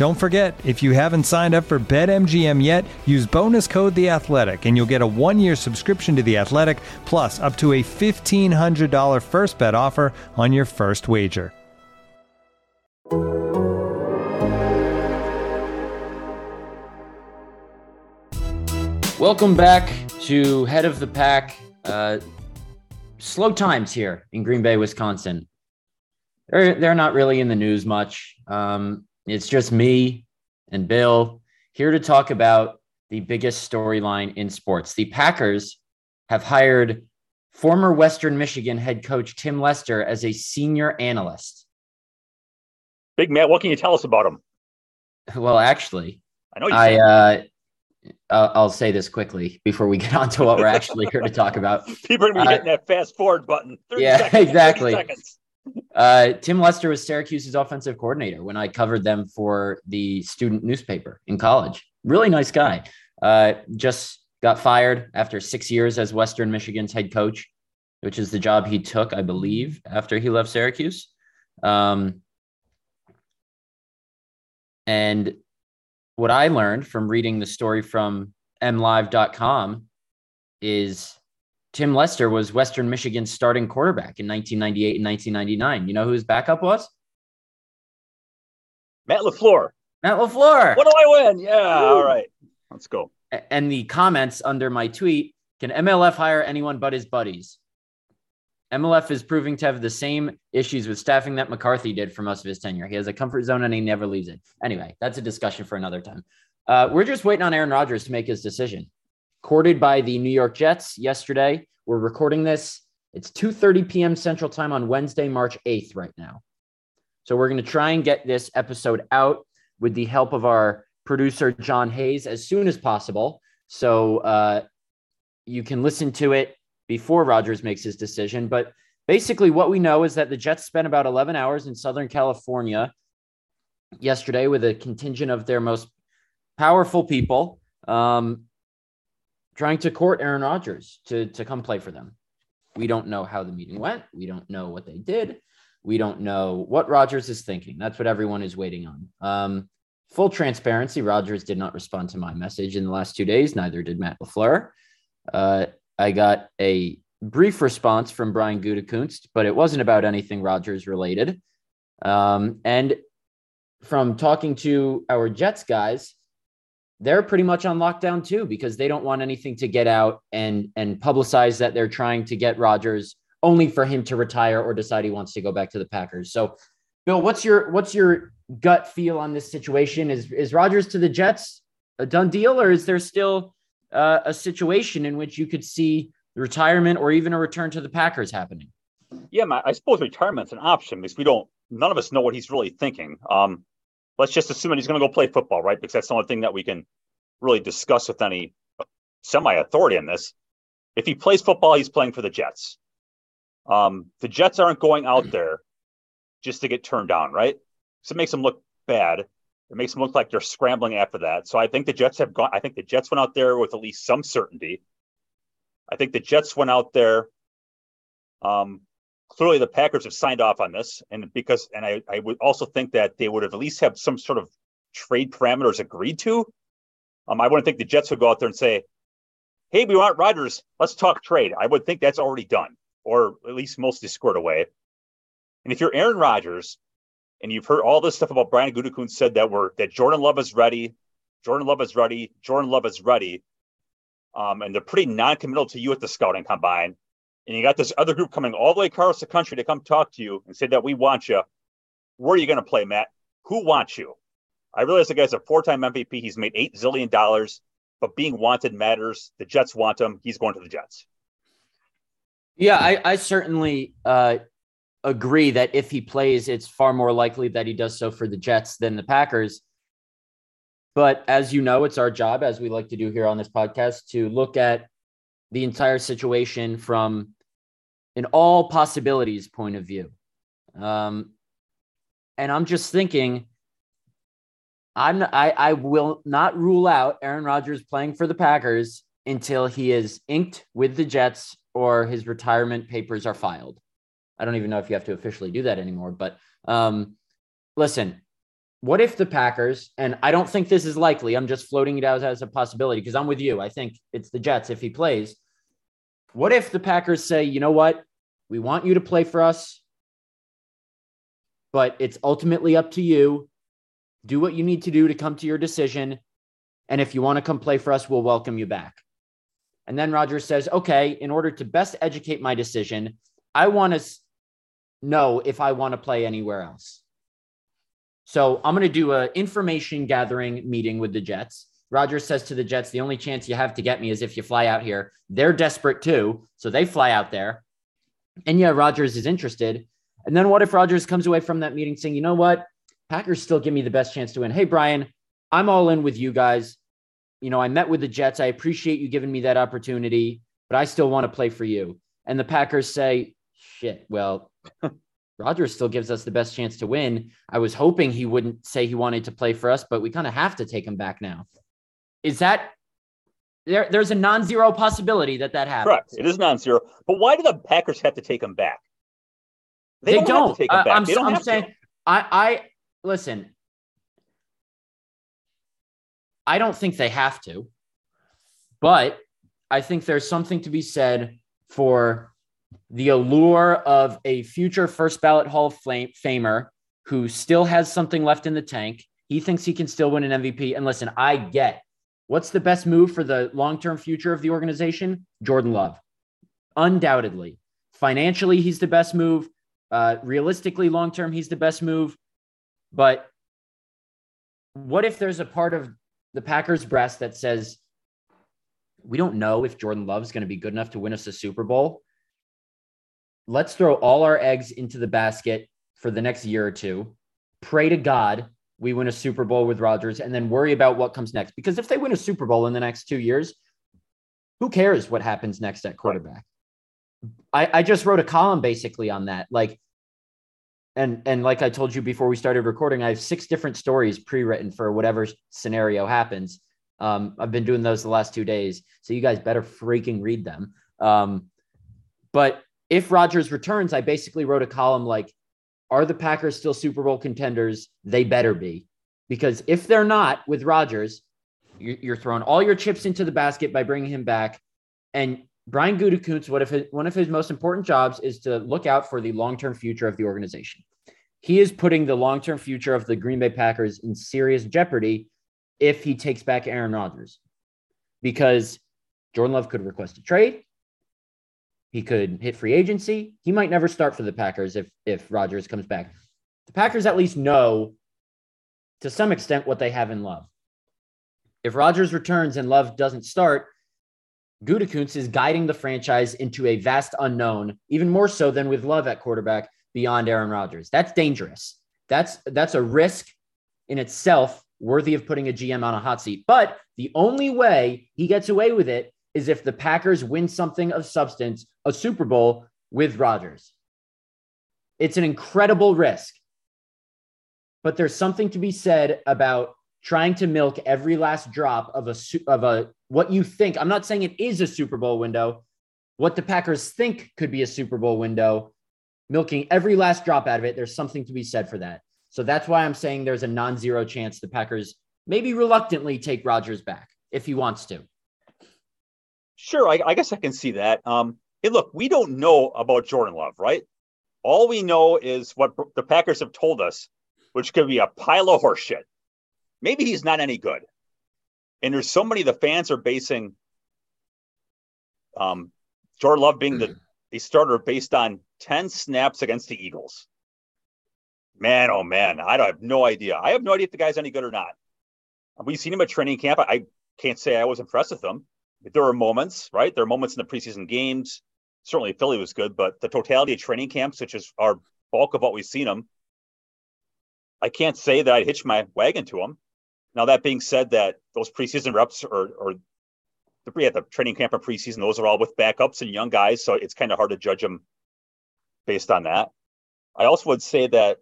Don't forget, if you haven't signed up for BetMGM yet, use bonus code The Athletic, and you'll get a one-year subscription to The Athletic, plus up to a fifteen hundred dollar first bet offer on your first wager. Welcome back to Head of the Pack. Uh, slow times here in Green Bay, Wisconsin. They're, they're not really in the news much. Um, it's just me and Bill here to talk about the biggest storyline in sports. The Packers have hired former Western Michigan head coach Tim Lester as a senior analyst. Big Matt, what can you tell us about him? Well, actually, I know you I uh, I'll say this quickly before we get on to what we're actually here to talk about. people are going to be uh, hitting that fast forward button. 30 Yeah, seconds, 30 exactly. Uh, Tim Lester was Syracuse's offensive coordinator when I covered them for the student newspaper in college. Really nice guy. Uh, just got fired after six years as Western Michigan's head coach, which is the job he took, I believe, after he left Syracuse. Um, and what I learned from reading the story from mlive.com is Tim Lester was Western Michigan's starting quarterback in 1998 and 1999. You know who his backup was? Matt LaFleur. Matt LaFleur. What do I win? Yeah, all right. Let's go. And the comments under my tweet can MLF hire anyone but his buddies? MLF is proving to have the same issues with staffing that McCarthy did for most of his tenure. He has a comfort zone and he never leaves it. Anyway, that's a discussion for another time. Uh, we're just waiting on Aaron Rodgers to make his decision. Courted by the New York Jets yesterday. We're recording this. It's 2:30 p.m. Central Time on Wednesday, March 8th, right now. So we're going to try and get this episode out with the help of our producer John Hayes as soon as possible. So uh, you can listen to it before Rodgers makes his decision. But basically, what we know is that the Jets spent about 11 hours in Southern California yesterday with a contingent of their most powerful people um, trying to court Aaron Rodgers to, to come play for them. We don't know how the meeting went. We don't know what they did. We don't know what Rodgers is thinking. That's what everyone is waiting on. Um, full transparency, Rodgers did not respond to my message in the last two days. Neither did Matt LaFleur. Uh, I got a brief response from Brian Gutekunst, but it wasn't about anything Rodgers related. Um, and from talking to our Jets guys, they're pretty much on lockdown too because they don't want anything to get out and and publicize that they're trying to get Rodgers only for him to retire or decide he wants to go back to the Packers. So, Bill, what's your what's your gut feel on this situation? Is is Rodgers to the Jets a done deal, or is there still uh, a situation in which you could see retirement or even a return to the Packers happening? Yeah, I suppose retirement's an option because we don't, none of us know what he's really thinking. Um, let's just assume that he's going to go play football, right? Because that's the only thing that we can really discuss with any semi authority on this. If he plays football, he's playing for the Jets. Um, the Jets aren't going out there just to get turned down, right? So it makes them look bad. It makes them look like they're scrambling after that. So I think the Jets have gone. I think the Jets went out there with at least some certainty. I think the Jets went out there. Um, clearly, the Packers have signed off on this, and because, and I, I would also think that they would have at least have some sort of trade parameters agreed to. Um, I wouldn't think the Jets would go out there and say, "Hey, we want Rodgers. Let's talk trade." I would think that's already done, or at least mostly squared away. And if you're Aaron Rodgers, and you've heard all this stuff about Brian Gutekunst said that we're that Jordan Love is ready, Jordan Love is ready, Jordan Love is ready, um, and they're pretty non-committal to you at the scouting combine. And you got this other group coming all the way across the country to come talk to you and say that we want you. Where are you going to play, Matt? Who wants you? I realize the guy's a four-time MVP. He's made eight zillion dollars, but being wanted matters. The Jets want him. He's going to the Jets. Yeah, I, I certainly uh, agree that if he plays, it's far more likely that he does so for the Jets than the Packers. But as you know, it's our job, as we like to do here on this podcast, to look at the entire situation from an all possibilities point of view. Um, and I'm just thinking, I'm I, I will not rule out Aaron Rodgers playing for the Packers until he is inked with the Jets or his retirement papers are filed. I don't even know if you have to officially do that anymore. But um, listen, what if the Packers, and I don't think this is likely, I'm just floating it out as a possibility because I'm with you. I think it's the Jets if he plays. What if the Packers say, you know what? We want you to play for us, but it's ultimately up to you. Do what you need to do to come to your decision. And if you want to come play for us, we'll welcome you back. And then Rodgers says, okay, in order to best educate my decision, I want to know if I want to play anywhere else. So I'm going to do an information gathering meeting with the Jets. Rodgers says to the Jets, the only chance you have to get me is if you fly out here. They're desperate too. So they fly out there. And yeah, Rodgers is interested. And then what if Rodgers comes away from that meeting saying, you know what? Packers still give me the best chance to win. Hey, Brian, I'm all in with you guys. You know, I met with the Jets. I appreciate you giving me that opportunity, but I still want to play for you. And the Packers say, shit, well, Rodgers still gives us the best chance to win. I was hoping he wouldn't say he wanted to play for us, but we kind of have to take him back now. Is that there? There's a non-zero possibility that that happens. Correct. It is non-zero. But why do the Packers have to take him back? They, they don't. don't. take him back. I'm, saying. To. I I listen. I don't think they have to, but I think there's something to be said for the allure of a future first ballot Hall of Fame Famer who still has something left in the tank. He thinks he can still win an MVP. And listen, I get what's the best move for the long term future of the organization? Jordan Love. Undoubtedly. Financially, he's the best move. Uh, realistically, long term, he's the best move. But what if there's a part of the Packers' breast that says, we don't know if Jordan Love's going to be good enough to win us a Super Bowl let's throw all our eggs into the basket for the next year or two. Pray to God we win a Super Bowl with Rodgers and then worry about what comes next. Because if they win a Super Bowl in the next two years, who cares what happens next at quarterback? I, I just wrote a column basically on that. Like, and and like I told you before we started recording, I have six different stories pre-written for whatever scenario happens. Um, I've been doing those the last two days, so you guys better freaking read them. Um, but if Rodgers returns, I basically wrote a column like, are the Packers still Super Bowl contenders? They better be. Because if they're not with Rodgers, you're throwing all your chips into the basket by bringing him back. And Brian Gutekunst, what if one of his most important jobs is to look out for the long-term future of the organization. He is putting the long-term future of the Green Bay Packers in serious jeopardy if he takes back Aaron Rodgers, because Jordan Love could request a trade. He could hit free agency. He might never start for the Packers if if Rodgers comes back. The Packers at least know to some extent what they have in Love. If Rodgers returns and Love doesn't start, Gutekunst is guiding the franchise into a vast unknown, even more so than with Love at quarterback beyond Aaron Rodgers. That's dangerous. That's that's a risk in itself worthy of putting a GM on a hot seat. But the only way he gets away with it is if the Packers win something of substance, a Super Bowl with Rodgers. It's an incredible risk. But there's something to be said about trying to milk every last drop of a of a what you think. I'm not saying it is a Super Bowl window. What the Packers think could be a Super Bowl window, milking every last drop out of it. There's something to be said for that. So that's why I'm saying there's a non-zero chance the Packers maybe reluctantly take Rodgers back if he wants to. Sure, I, I guess I can see that. Um, hey, look, we don't know about Jordan Love, right? All we know is what the Packers have told us which could be a pile of horseshit. Maybe he's not any good. And there's so many the fans are basing um, Jordan Love being the, the starter based on 10 snaps against the Eagles. Man, oh man, I have no idea. I have no idea if the guy's any good or not. We've seen him at training camp. I can't say I was impressed with him. There were moments, right? There are moments in the preseason games. Certainly, Philly was good, but the totality of training camps, which is our bulk of what we've seen them, I can't say that I'd hitch my wagon to them. Now, that being said, that those preseason reps or, or the, yeah, the training camp and preseason, those are all with backups and young guys. So it's kind of hard to judge them based on that. I also would say that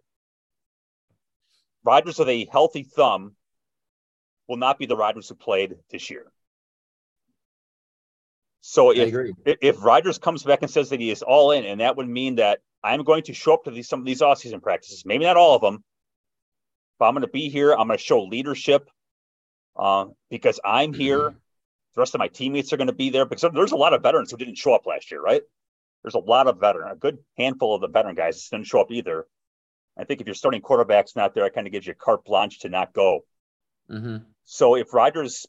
Rodgers with a healthy thumb will not be the Rodgers who played this year. So if if Rodgers comes back and says that he is all in, and that would mean that I'm going to show up to these some of these offseason practices, maybe not all of them, but I'm going to be here. I'm going to show leadership uh, because I'm here. Mm-hmm. The rest of my teammates are going to be there because there's a lot of veterans who didn't show up last year, right? There's a lot of veteran, a good handful of the veteran guys didn't show up either. I think if you're starting quarterbacks not there, it kind of gives you carte blanche to not go. Mm-hmm. So if Rodgers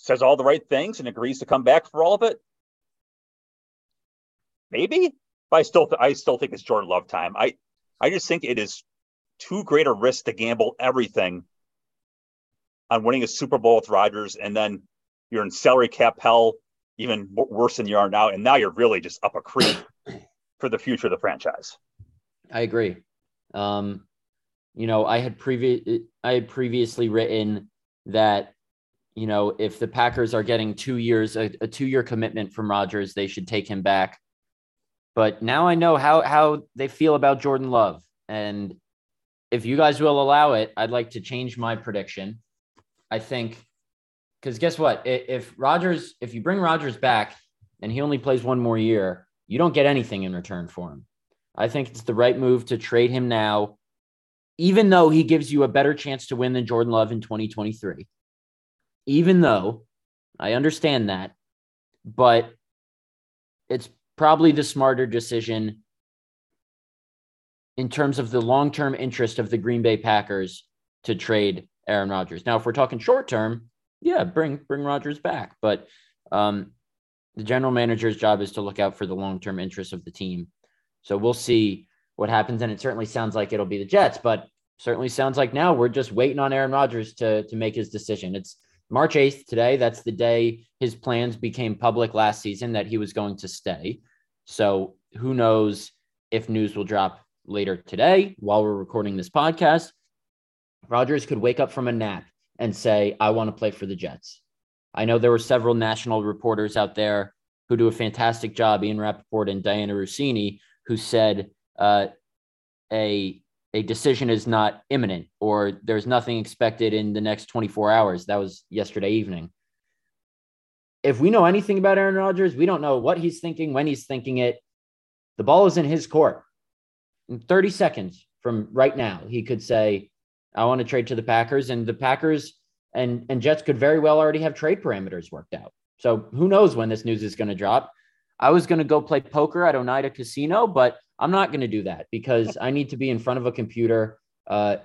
says all the right things and agrees to come back for all of it, maybe. But I still, I still think it's Jordan Love time. I, I just think it is too great a risk to gamble everything on winning a Super Bowl with Rodgers, and then you're in salary cap hell, even worse than you are now, and now you're really just up a creek for the future of the franchise. I agree. Um, you know, I had previous I had previously written that you know if the Packers are getting two years a, a two year commitment from Rodgers, they should take him back. But now I know how how they feel about Jordan Love, and if you guys will allow it, I'd like to change my prediction. I think because guess what? If Rodgers, if you bring Rodgers back and he only plays one more year, you don't get anything in return for him. I think it's the right move to trade him now, even though he gives you a better chance to win than Jordan Love in 2023. Even though I understand that, but it's probably the smarter decision in terms of the long term interest of the Green Bay Packers to trade Aaron Rodgers. Now, if we're talking short term, yeah, bring bring Rodgers back. But um, the general manager's job is to look out for the long term interests of the team. So we'll see what happens. And it certainly sounds like it'll be the Jets, but certainly sounds like now we're just waiting on Aaron Rodgers to to make his decision. It's March 8th today. That's the day his plans became public last season that he was going to stay. So who knows if news will drop later today while we're recording this podcast, Rodgers could wake up from a nap and say, I want to play for the Jets. I know there were several national reporters out there who do a fantastic job, Ian Rapoport and Dianna Russini, who said uh, a, a decision is not imminent or there's nothing expected in the next 24 hours. That was yesterday evening. If we know anything about Aaron Rodgers, we don't know what he's thinking, when he's thinking it. The ball is in his court in 30 seconds from right now, he could say, I want to trade to the Packers. And the Packers and, and Jets could very well already have trade parameters worked out. So who knows when this news is going to drop. I was going to go play poker at Oneida Casino, but I'm not going to do that because I need to be in front of a computer uh,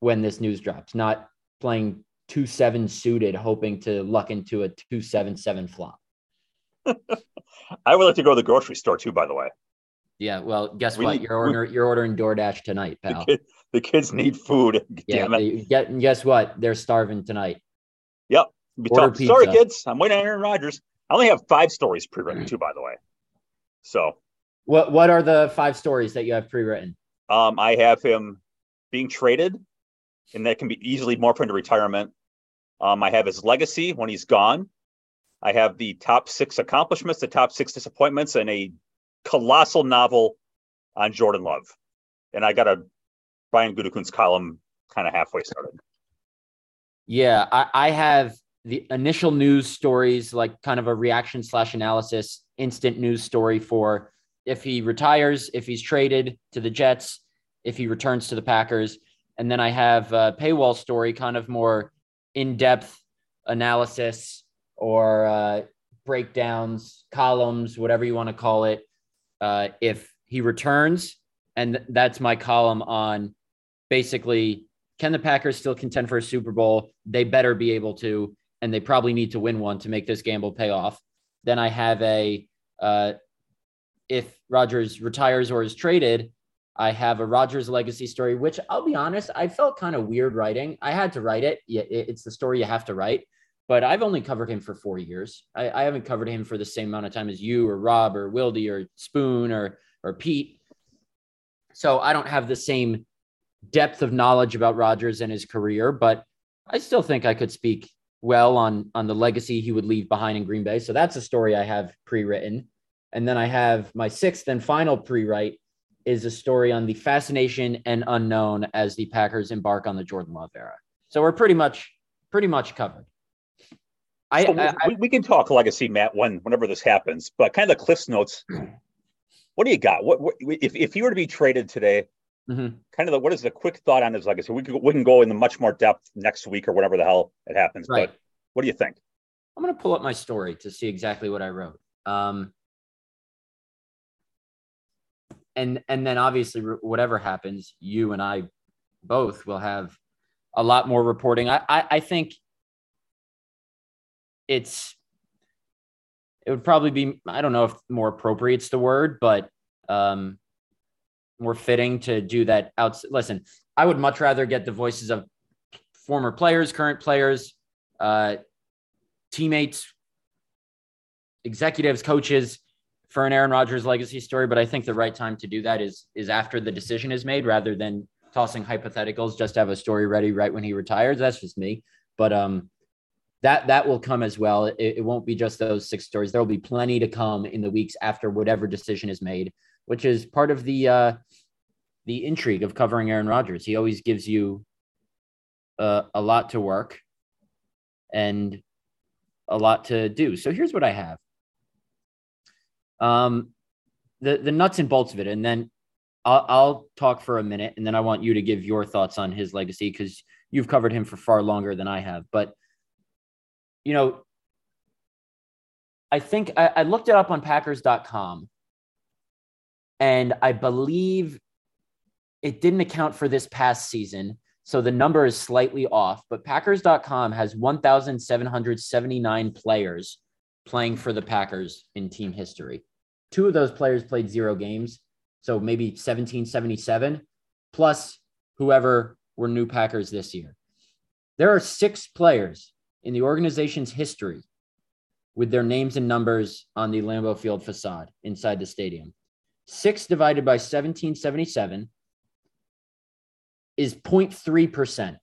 when this news drops, not playing two seven suited, hoping to luck into a two seven seven flop. I would like to go to the grocery store too, by the way. Yeah, well, guess we what? Need, you're ordering you're ordering DoorDash tonight, pal. The, kid, the kids need food. Yeah, they, get, guess what? They're starving tonight. Yep. Order pizza. Sorry, kids. I'm waiting on Aaron Rodgers. I only have five stories pre-written too, by the way. So, what what are the five stories that you have pre-written? Um, I have him being traded, and that can be easily morphed into retirement. Um, I have his legacy when he's gone. I have the top six accomplishments, the top six disappointments, and a colossal novel on Jordan Love. And I got a Brian Gutekunst column kind of halfway started. Yeah, I, I have the initial news stories, like kind of a reaction slash analysis, instant news story for if he retires, if he's traded to the Jets, if he returns to the Packers. And then I have a paywall story, kind of more in depth analysis or uh, breakdowns, columns, whatever you want to call it, uh, if he returns, and that's my column on basically, can the Packers still contend for a Super Bowl? They better be able to, and they probably need to win one to make this gamble pay off. Then I have a uh, if Rodgers retires or is traded, I have a Rodgers legacy story, which I'll be honest, I felt kind of weird writing. I had to write it. It's the story you have to write, but I've only covered him for four years. I, I haven't covered him for the same amount of time as you or Rob or Wildy or Spoon or or Pete. So I don't have the same depth of knowledge about Rodgers and his career, but I still think I could speak well on on the legacy he would leave behind in Green Bay. So that's a story I have pre-written. And then I have my sixth and final pre-write is a story on the fascination and unknown as the Packers embark on the Jordan Love era. So we're pretty much pretty much covered. I, so I, we, we, can talk legacy, Matt, when whenever this happens. But kind of the Cliffs notes. What do you got? What, what if if he were to be traded today? Mm-hmm. Kind of the, what is the quick thought on his legacy? We can we can go into much more depth next week or whatever the hell it happens. Right. But what do you think? I'm going to pull up my story to see exactly what I wrote. Um, and and then obviously whatever happens, you and I both will have a lot more reporting. I I, I think it's it would probably be I don't know if more appropriate's the word, but um more fitting to do that out. Listen, I would much rather get the voices of former players, current players, uh, teammates, executives, coaches for an Aaron Rodgers legacy story, but I think the right time to do that is is after the decision is made rather than tossing hypotheticals just to have a story ready right when he retires. That's just me. But um that that will come as well. It, it won't be just those six stories. There will be plenty to come in the weeks after whatever decision is made, which is part of the uh the intrigue of covering Aaron Rodgers. He always gives you uh, a lot to work and a lot to do. So here's what I have um, the the nuts and bolts of it, and then I'll, I'll talk for a minute, and then I want you to give your thoughts on his legacy because you've covered him for far longer than I have. But you know, I think I, I looked it up on Packers.com, and I believe it didn't account for this past season. So the number is slightly off, but Packers.com has 1,779 players playing for the Packers in team history. Two of those players played zero games. So maybe 1777 plus whoever were new Packers this year. There are six players in the organization's history with their names and numbers on the Lambeau Field facade inside the stadium. Six divided by 1777 is 0.3%.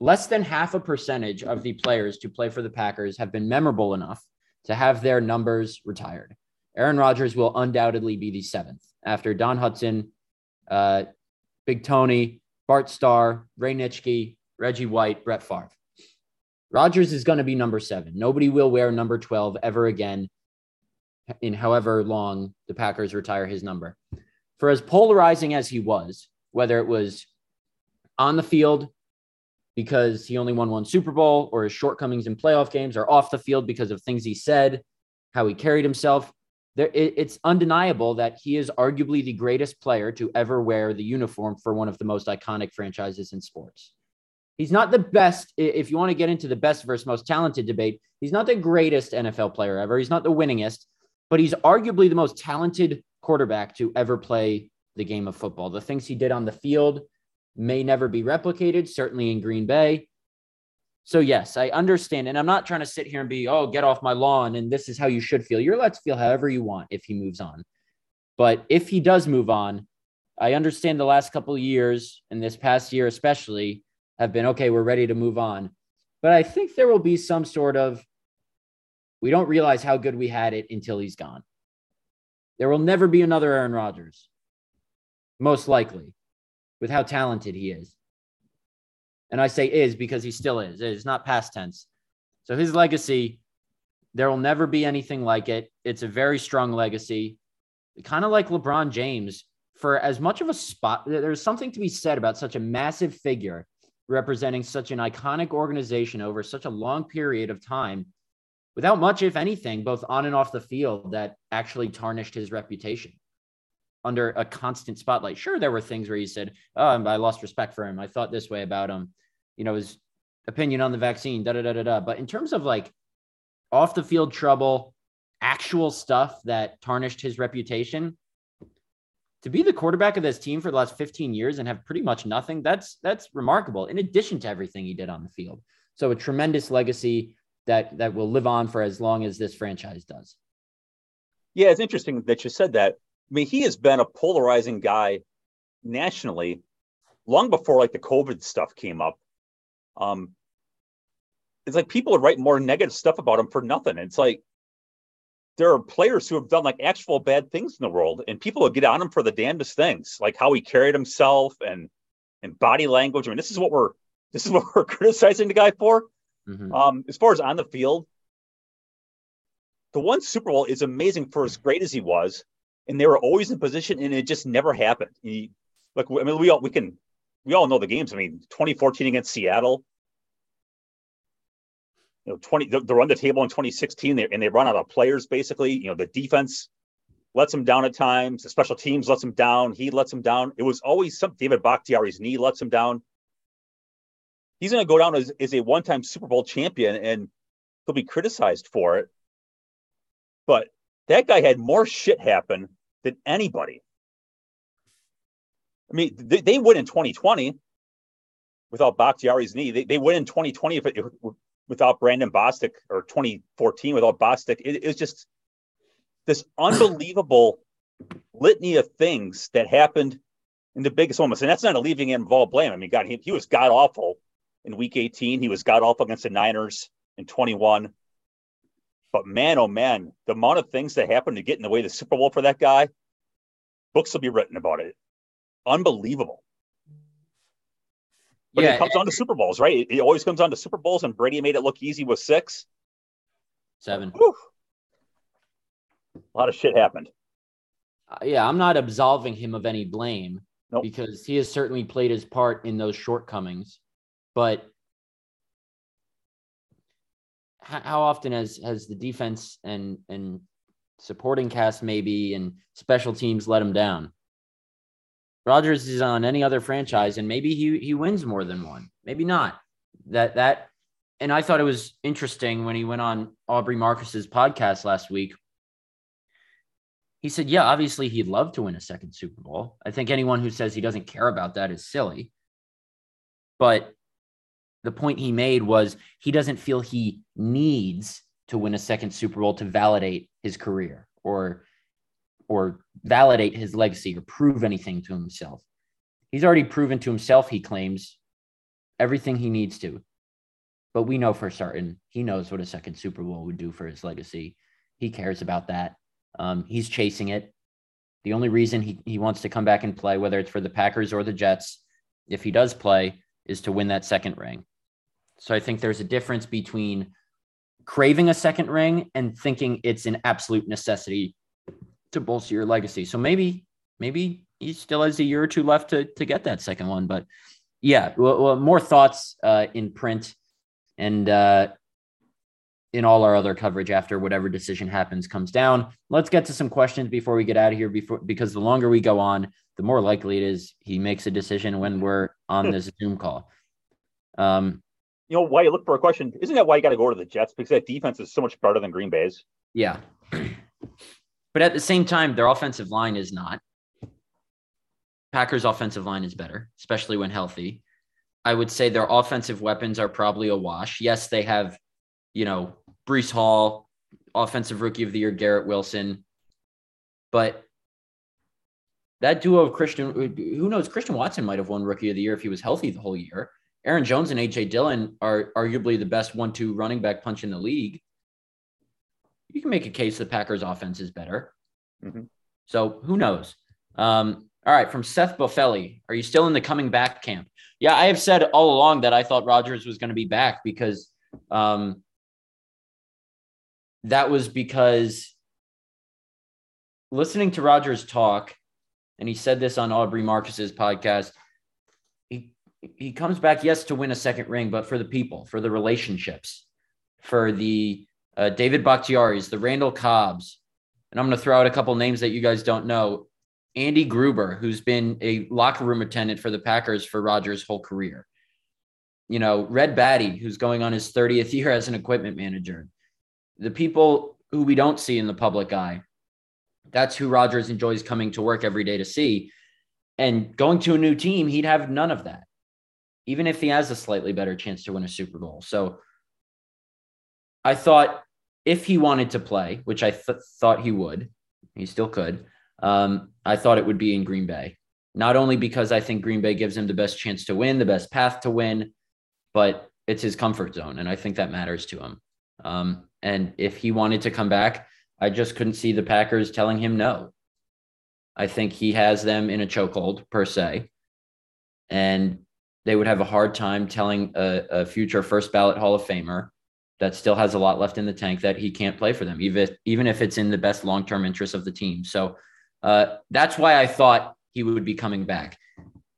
Less than half a percentage of the players to play for the Packers have been memorable enough to have their numbers retired. Aaron Rodgers will undoubtedly be the seventh after Don Hutson, uh, Big Tony, Bart Starr, Ray Nitschke, Reggie White, Brett Favre. Rodgers is going to be number seven. Nobody will wear number 12 ever again in however long the Packers retire his number. For as polarizing as he was, whether it was on the field because he only won one Super Bowl or his shortcomings in playoff games or off the field because of things he said, how he carried himself, there, it, it's undeniable that he is arguably the greatest player to ever wear the uniform for one of the most iconic franchises in sports. He's not the best. If you want to get into the best versus most talented debate, he's not the greatest NFL player ever. He's not the winningest, but he's arguably the most talented quarterback to ever play the game of football. The things he did on the field may never be replicated, certainly in Green Bay. So yes, I understand, and I'm not trying to sit here and be, oh, get off my lawn, and this is how you should feel. You're allowed to feel however you want if he moves on. But if he does move on, I understand the last couple of years and this past year especially have been okay. We're ready to move on, but I think there will be some sort of we don't realize how good we had it until he's gone. There will never be another Aaron Rodgers, most likely, with how talented he is. And I say is because he still is. It's not past tense. So his legacy, there will never be anything like it. It's a very strong legacy, kind of like LeBron James. For as much of a spot, there's something to be said about such a massive figure representing such an iconic organization over such a long period of time without much, if anything, both on and off the field that actually tarnished his reputation. Under a constant spotlight. Sure, there were things where he said, "Oh, I lost respect for him. I thought this way about him." You know, his opinion on the vaccine, da da da da da. But in terms of like off the field trouble, actual stuff that tarnished his reputation, to be the quarterback of this team for the last 15 years and have pretty much nothing, that's that's remarkable. In addition to everything he did on the field, so a tremendous legacy that that will live on for as long as this franchise does. Yeah, it's interesting that you said that. I mean, he has been a polarizing guy nationally long before like the COVID stuff came up. Um, it's like people would write more negative stuff about him for nothing. It's like there are players who have done like actual bad things in the world, and people would get on him for the damnedest things, like how he carried himself and and body language. I mean, this is what we're this is what we're criticizing the guy for. Mm-hmm. Um, as far as on the field, the one Super Bowl is amazing for as great as he was, and they were always in position, and it just never happened. He, like, I mean, we all we can we all know the games. I mean, 2014 against Seattle, you know, 20 they run the table in 2016 they, and they run out of players basically. You know, the defense lets them down at times, the special teams lets them down, he lets them down. It was always some David Bakhtiari's knee lets him down. He's going to go down as, as a one-time Super Bowl champion and he'll be criticized for it. But that guy had more shit happen than anybody. I mean, they, they win in 2020 without Bakhtiari's knee. They, they win in 2020 if it, without Brandon Bostick or 2014 without Bostick. It, was just this unbelievable litany of things that happened in the biggest moments. And that's not a leaving him all blame. I mean, God, he, he was god awful in week 18. He was god awful against the Niners in 21. But man, oh man, the amount of things that happened to get in the way of the Super Bowl for that guy, books will be written about it. Unbelievable. But yeah, it comes on to Super Bowls, right? It, it, always comes on to Super Bowls, and Brady made it look easy with six. Seven. Whew. A lot of shit happened. Uh, yeah, I'm not absolving him of any blame nope. because he has certainly played his part in those shortcomings. But how often has has the defense and and supporting cast maybe and special teams let him down? Rodgers is on any other franchise, and maybe he he wins more than one, maybe not. That that, and I thought it was interesting when he went on Aubrey Marcus's podcast last week. He said, "Yeah, obviously he'd love to win a second Super Bowl. I think anyone who says he doesn't care about that is silly." But the point he made was he doesn't feel he needs to win a second Super Bowl to validate his career or or validate his legacy or prove anything to himself. He's already proven to himself, he claims, everything he needs to. But we know for certain he knows what a second Super Bowl would do for his legacy. He cares about that. Um, he's chasing it. The only reason he, he wants to come back and play, whether it's for the Packers or the Jets, if he does play, is to win that second ring. So I think there's a difference between craving a second ring and thinking it's an absolute necessity to bolster your legacy. So maybe maybe he still has a year or two left to to get that second one. But yeah, well, well more thoughts uh, in print and uh, in all our other coverage after whatever decision happens comes down. Let's get to some questions before we get out of here. Before because the longer we go on, the more likely it is he makes a decision when we're on hmm. this Zoom call. Um, you know why you look for a question? Isn't that why you got to go to the Jets because that defense is so much better than Green Bay's? Yeah. But at the same time, their offensive line is not. Packers' offensive line is better, especially when healthy. I would say their offensive weapons are probably a wash. Yes, they have, you know, Breece Hall, offensive rookie of the year, Garrett Wilson. But that duo of Christian, who knows? Christian Watson might have won rookie of the year if he was healthy the whole year. Aaron Jones and AJ Dillon are arguably the best one two running back punch in the league you can make a case the Packers offense is better. Mm-hmm. So who knows? Um, all right, from Seth Boffelli, are you still in the coming back camp? Yeah, I have said all along that I thought Rodgers was going to be back because um, that was because listening to Rodgers talk, and he said this on Aubrey Marcus's podcast. He he comes back, yes, to win a second ring, but for the people, for the relationships, for the uh, David Bakhtiari's, the Randall Cobbs, and I'm going to throw out a couple names that you guys don't know. Andy Gruber, who's been a locker room attendant for the Packers for Rodgers' whole career. You know, Red Batty, who's going on his 30th year as an equipment manager. The people who we don't see in the public eye. That's who Rodgers enjoys coming to work every day to see. And going to a new team, he'd have none of that, even if he has a slightly better chance to win a Super Bowl. So I thought if he wanted to play, which I th- thought he would, he still could. Um, I thought it would be in Green Bay, not only because I think Green Bay gives him the best chance to win, the best path to win, but it's his comfort zone. And I think that matters to him. Um, and if he wanted to come back, I just couldn't see the Packers telling him no. I think he has them in a chokehold per se. And they would have a hard time telling a, a future first ballot Hall of Famer that still has a lot left in the tank that he can't play for them, even if, even if it's in the best long term interest of the team. So uh, that's why I thought he would be coming back.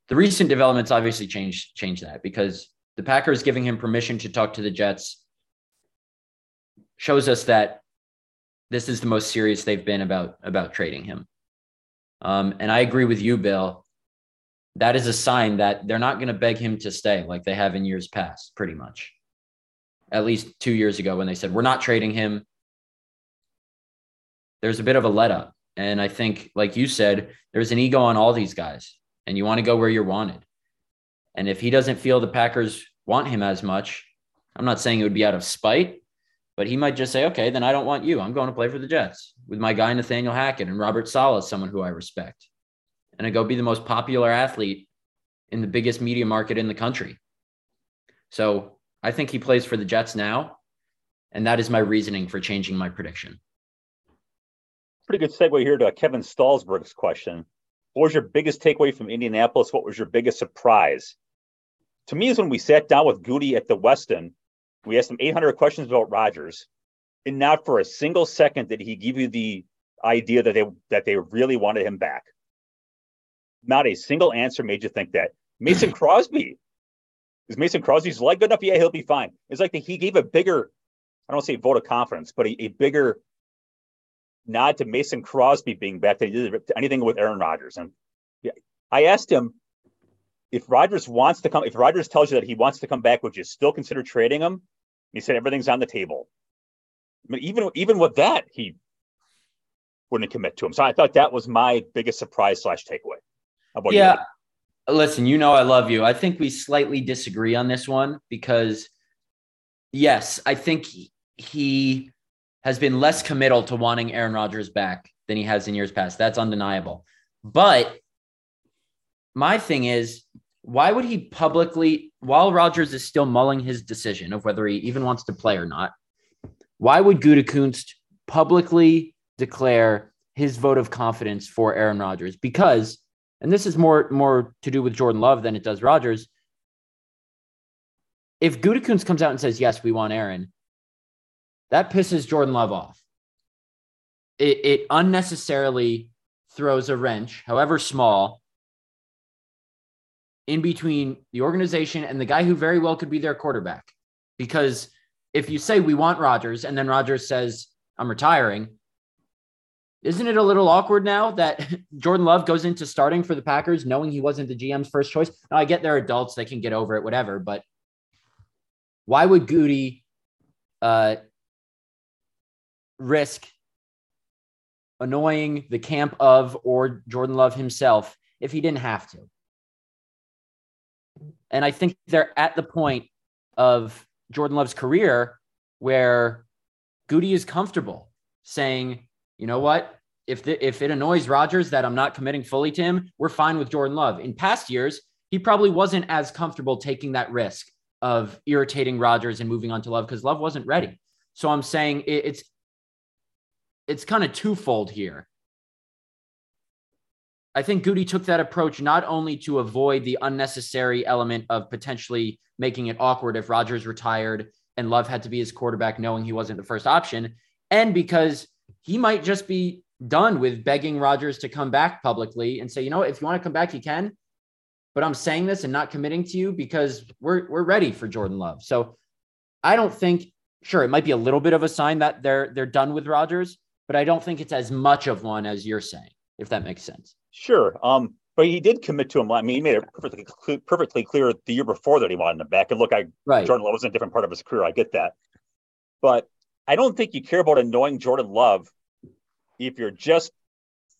The recent developments obviously changed change that because the Packers giving him permission to talk to the Jets shows us that this is the most serious they've been about about trading him. Um, and I agree with you, Bill. That is a sign that they're not going to beg him to stay like they have in years past, pretty much at least two years ago when they said, we're not trading him. There's a bit of a let up. And I think, like you said, there's an ego on all these guys, and you want to go where you're wanted. And if he doesn't feel the Packers want him as much, I'm not saying it would be out of spite, but he might just say, okay, then I don't want you. I'm going to play for the Jets with my guy, Nathaniel Hackett, and Robert Saleh, someone who I respect. And I go be the most popular athlete in the biggest media market in the country. So I think he plays for the Jets now. And that is my reasoning for changing my prediction. Pretty good segue here to Kevin Stallsberg's question. What was your biggest takeaway from Indianapolis? What was your biggest surprise? To me, is when we sat down with Goody at the Westin, we asked him 800 questions about Rodgers, and not for a single second did he give you the idea that they that they really wanted him back. Not a single answer made you think that. Mason Crosby is Mason Crosby's leg good enough? Yeah, he'll be fine. It's like the, he gave a bigger, I don't say vote of confidence, but a, a, bigger nod to Mason Crosby being back than he did to anything with Aaron Rodgers. And I asked him if Rodgers wants to come, if Rodgers tells you that he wants to come back, would you still consider trading him? he said everything's on the table. I mean, even even with that, he wouldn't commit to him. So I thought that was my biggest surprise slash takeaway. Yeah, you? Listen, you know I love you. I think we slightly disagree on this one because, yes, I think he, has been less committal to wanting Aaron Rodgers back than he has in years past. That's undeniable. But my thing is, why would he publicly, while Rodgers is still mulling his decision of whether he even wants to play or not, why would Gutekunst publicly declare his vote of confidence for Aaron Rodgers? Because and this is more more to do with Jordan Love than it does Rodgers. If Gutekunst comes out and says, yes, we want Aaron, that pisses Jordan Love off. It, it unnecessarily throws a wrench, however small, in between the organization and the guy who very well could be their quarterback. Because if you say we want Rodgers and then Rodgers says, I'm retiring, isn't it a little awkward now that Jordan Love goes into starting for the Packers knowing he wasn't the GM's first choice? Now, I get they're adults, they can get over it, whatever, but why would Goody uh, risk annoying the camp of or Jordan Love himself if he didn't have to? And I think they're at the point of Jordan Love's career where Goody is comfortable saying, you know what? If the, if it annoys Rodgers that I'm not committing fully to him, we're fine with Jordan Love. In past years, he probably wasn't as comfortable taking that risk of irritating Rodgers and moving on to Love because Love wasn't ready. So I'm saying it, it's it's kind of twofold here. I think Goody took that approach not only to avoid the unnecessary element of potentially making it awkward if Rodgers retired and Love had to be his quarterback, knowing he wasn't the first option, and because he might just be done with begging Rodgers to come back publicly and say, you know, if you want to come back, you can. But I'm saying this and not committing to you because we're we're ready for Jordan Love. So I don't think, sure, it might be a little bit of a sign that they're they're done with Rodgers, but I don't think it's as much of one as you're saying. if that makes sense. Sure. Um, but he did commit to him. I mean, he made it perfectly perfectly clear the year before that he wanted him back. And look, I right. Jordan Love was in a different part of his career. I get that, but I don't think you care about annoying Jordan Love if you're just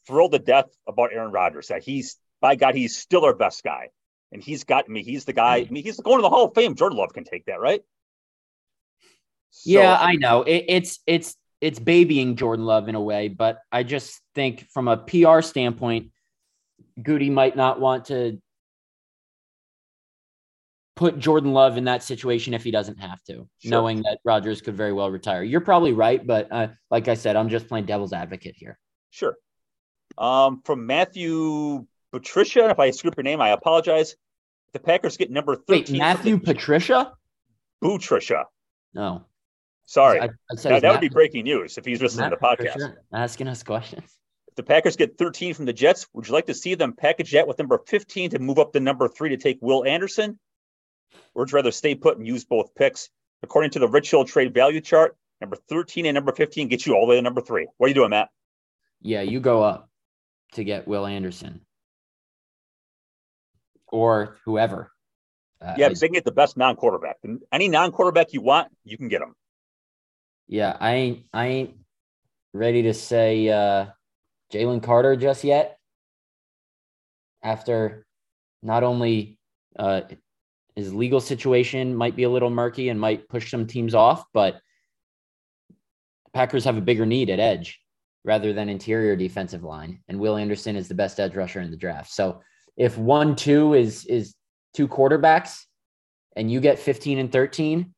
thrilled to death about Aaron Rodgers. That he's by God, he's still our best guy, and he's got I me. He's the guy. Hmm. I mean, he's going to the Hall of Fame. Jordan Love can take that, right? So, yeah, I know. It, it's it's it's babying Jordan Love in a way, but I just think from a PR standpoint, Gutey might not want to put Jordan Love in that situation if he doesn't have to, sure. knowing that Rodgers could very well retire. You're probably right, but uh, like I said, I'm just playing devil's advocate here. Sure. Um, from Matthew Patricia, if I screw up your name, I apologize. The Packers get number 13. Wait, Matthew Patricia? Patricia. No. Sorry. I, I that, that would be breaking news if he's listening Matt to the podcast. Patricia asking us questions. If the Packers get 13 from the Jets, would you like to see them package that with number 15 to move up to number three to take Will Anderson? Or would you rather stay put and use both picks? According to the Rich Hill trade value chart, number 13 and number 15 get you all the way to number three. What are you doing, Matt? Yeah, you go up to get Will Anderson or whoever. Uh, yeah, they can get the best non-quarterback. Any non-quarterback you want, you can get them yeah, I ain't I ain't ready to say uh, Jalen Carter just yet. After not only uh, his legal situation might be a little murky and might push some teams off, but Packers have a bigger need at edge rather than interior defensive line, and Will Anderson is the best edge rusher in the draft. So if one two is is two quarterbacks, and you get fifteen and thirteen,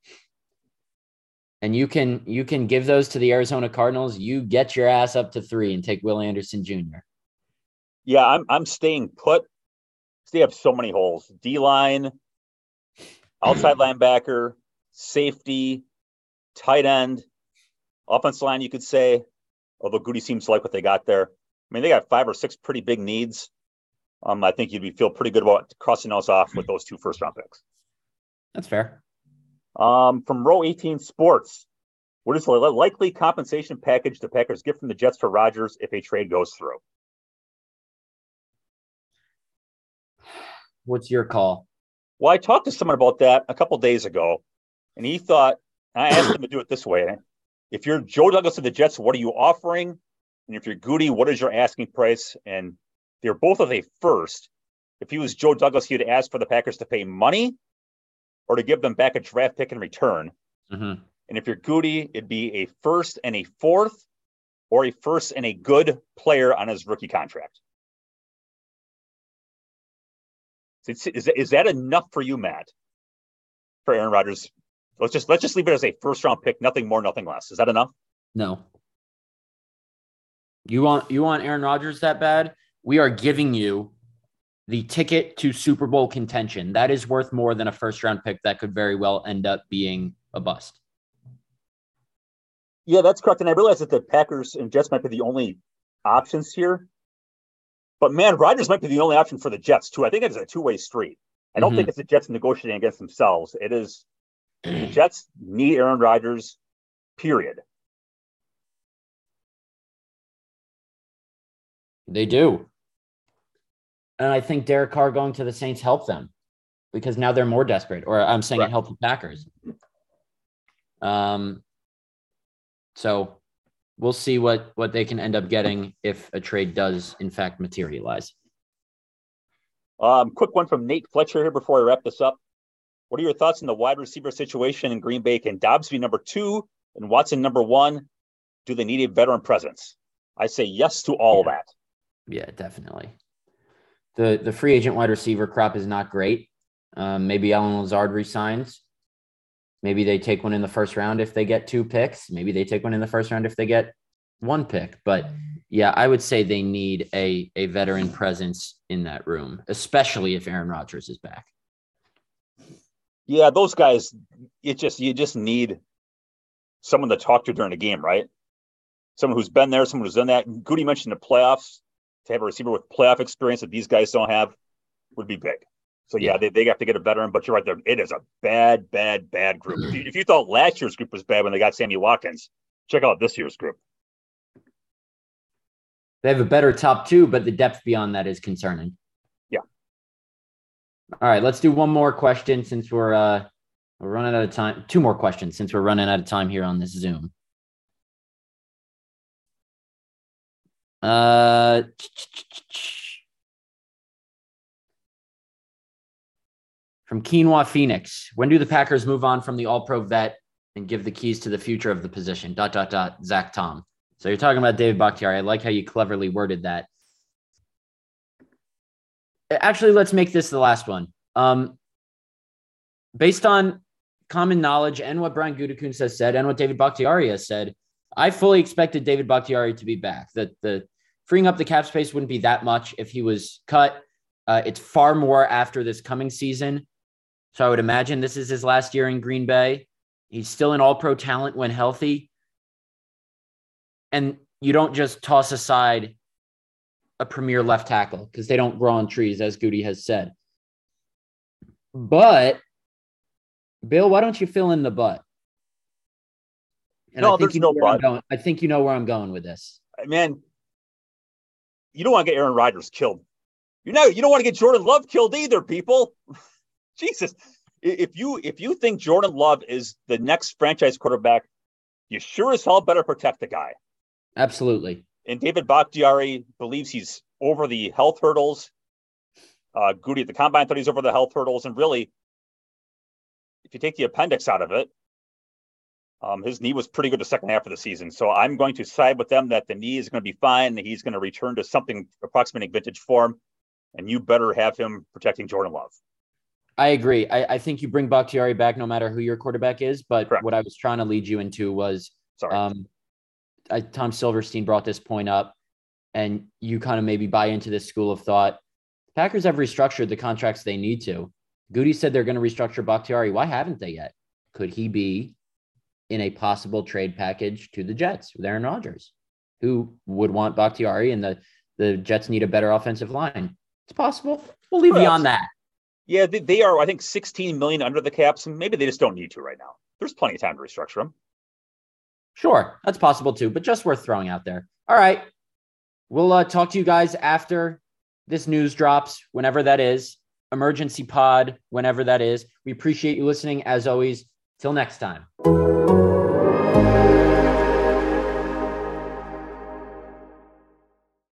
and you can you can give those to the Arizona Cardinals, you get your ass up to three and take Will Anderson Jr. Yeah, I'm I'm staying put. They have so many holes: D line, outside linebacker, safety, tight end, offense line. You could say, although Gutey seems to like what they got there. I mean, they got five or six pretty big needs. Um, I think you'd be, feel pretty good about crossing those off with those two first round picks. That's fair. Um, from row 18 sports, what is the likely compensation package the Packers get from the Jets for Rodgers if a trade goes through? What's your call? Well, I talked to someone about that a couple days ago, and he thought I asked him to do it this way: if you're Joe Douglas of the Jets, what are you offering? And if you're Gutey, what is your asking price? And they're both of a first. If he was Joe Douglas, he'd ask for the Packers to pay money or to give them back a draft pick in return. Mm-hmm. And if you're Gutey, it'd be a first and a fourth, or a first and a good player on his rookie contract. Is, is, is that enough for you, Matt? For Aaron Rodgers, let's just let's just leave it as a first round pick, nothing more, nothing less. Is that enough? No. You want you want Aaron Rodgers that bad? We are giving you the ticket to Super Bowl contention. That is worth more than a first round pick that could very well end up being a bust. Yeah, that's correct. And I realize that the Packers and Jets might be the only options here. But man, Rodgers might be the only option for the Jets, too. I think it's a two way street. I don't mm-hmm. think it's the Jets negotiating against themselves. It is the Jets need Aaron Rodgers, period. They do. And I think Derek Carr going to the Saints helped them because now they're more desperate, or I'm saying right. it helped the Packers. Um, so we'll see what what they can end up getting if a trade does in fact materialize. Um, quick one from Nate Fletcher here before I wrap this up. What are your thoughts on the wide receiver situation in Green Bay? Can Doubs be number two and Watson number one? Do they need a veteran presence? I say yes to all yeah. that. Yeah, definitely the the free agent wide receiver crop is not great. Um, maybe Allen Lazard resigns. Maybe they take one in the first round if they get two picks. Maybe they take one in the first round if they get one pick. But yeah, I would say they need a a veteran presence in that room, especially if Aaron Rodgers is back. Yeah, those guys, it just you just need someone to talk to during a game, right? Someone who's been there, someone who's done that. Gutey mentioned the playoffs to have a receiver with playoff experience that these guys don't have would be big. So yeah. They, they have to get a veteran, but you're right there. It is a bad, bad, bad group. if, you, if you thought last year's group was bad when they got Sammy Watkins, check out this year's group. They have a better top two, but the depth beyond that is concerning. Yeah. All right, let's do one more question since we're uh we're running out of time. Two more questions since we're running out of time here on this Zoom. Uh from Quinoa Phoenix. When do the Packers move on from the all pro vet and give the keys to the future of the position? Dot, dot, dot, Zach Tom. So you're talking about David Bakhtiari. I like how you cleverly worded that. Actually, let's make this the last one. Um, based on common knowledge and what Brian Gutekunst has said and what David Bakhtiari has said, I fully expected David Bakhtiari to be back. That the freeing up the cap space wouldn't be that much if he was cut. Uh, it's far more after this coming season. So I would imagine this is his last year in Green Bay. He's still an all pro talent when healthy. And you don't just toss aside a premier left tackle because they don't grow on trees, as Gutey has said. But, Bill, why don't you fill in the butt? And no, I think there's you know no where I'm going. I think you know where I'm going with this. Man, you don't want to get Aaron Rodgers killed. You know, you don't want to get Jordan Love killed either, people. Jesus. If you if you think Jordan Love is the next franchise quarterback, you sure as hell better protect the guy. Absolutely. And David Bakhtiari believes he's over the health hurdles. Uh, Gutey at the combine thought he's over the health hurdles, and really, if you take the appendix out of it, um, his knee was pretty good the second half of the season. So I'm going to side with them that the knee is going to be fine. He's going to return to something approximating vintage form, and you better have him protecting Jordan Love. I agree. I, I think you bring Bakhtiari back no matter who your quarterback is. But Correct. what I was trying to lead you into was Sorry. um, I, Tom Silverstein brought this point up, and you kind of maybe buy into this school of thought. Packers have restructured the contracts they need to. Gutey said they're going to restructure Bakhtiari. Why haven't they yet? Could he be in a possible trade package to the Jets with Aaron Rodgers, who would want Bakhtiari, and the the Jets need a better offensive line? It's possible. We'll leave you on that. Yeah, they, they are, I think, 16 million under the caps, So maybe they just don't need to right now. There's plenty of time to restructure them. Sure, that's possible too, but just worth throwing out there. All right. We'll uh, talk to you guys after this news drops, whenever that is. Emergency pod, whenever that is. We appreciate you listening as always. Till next time.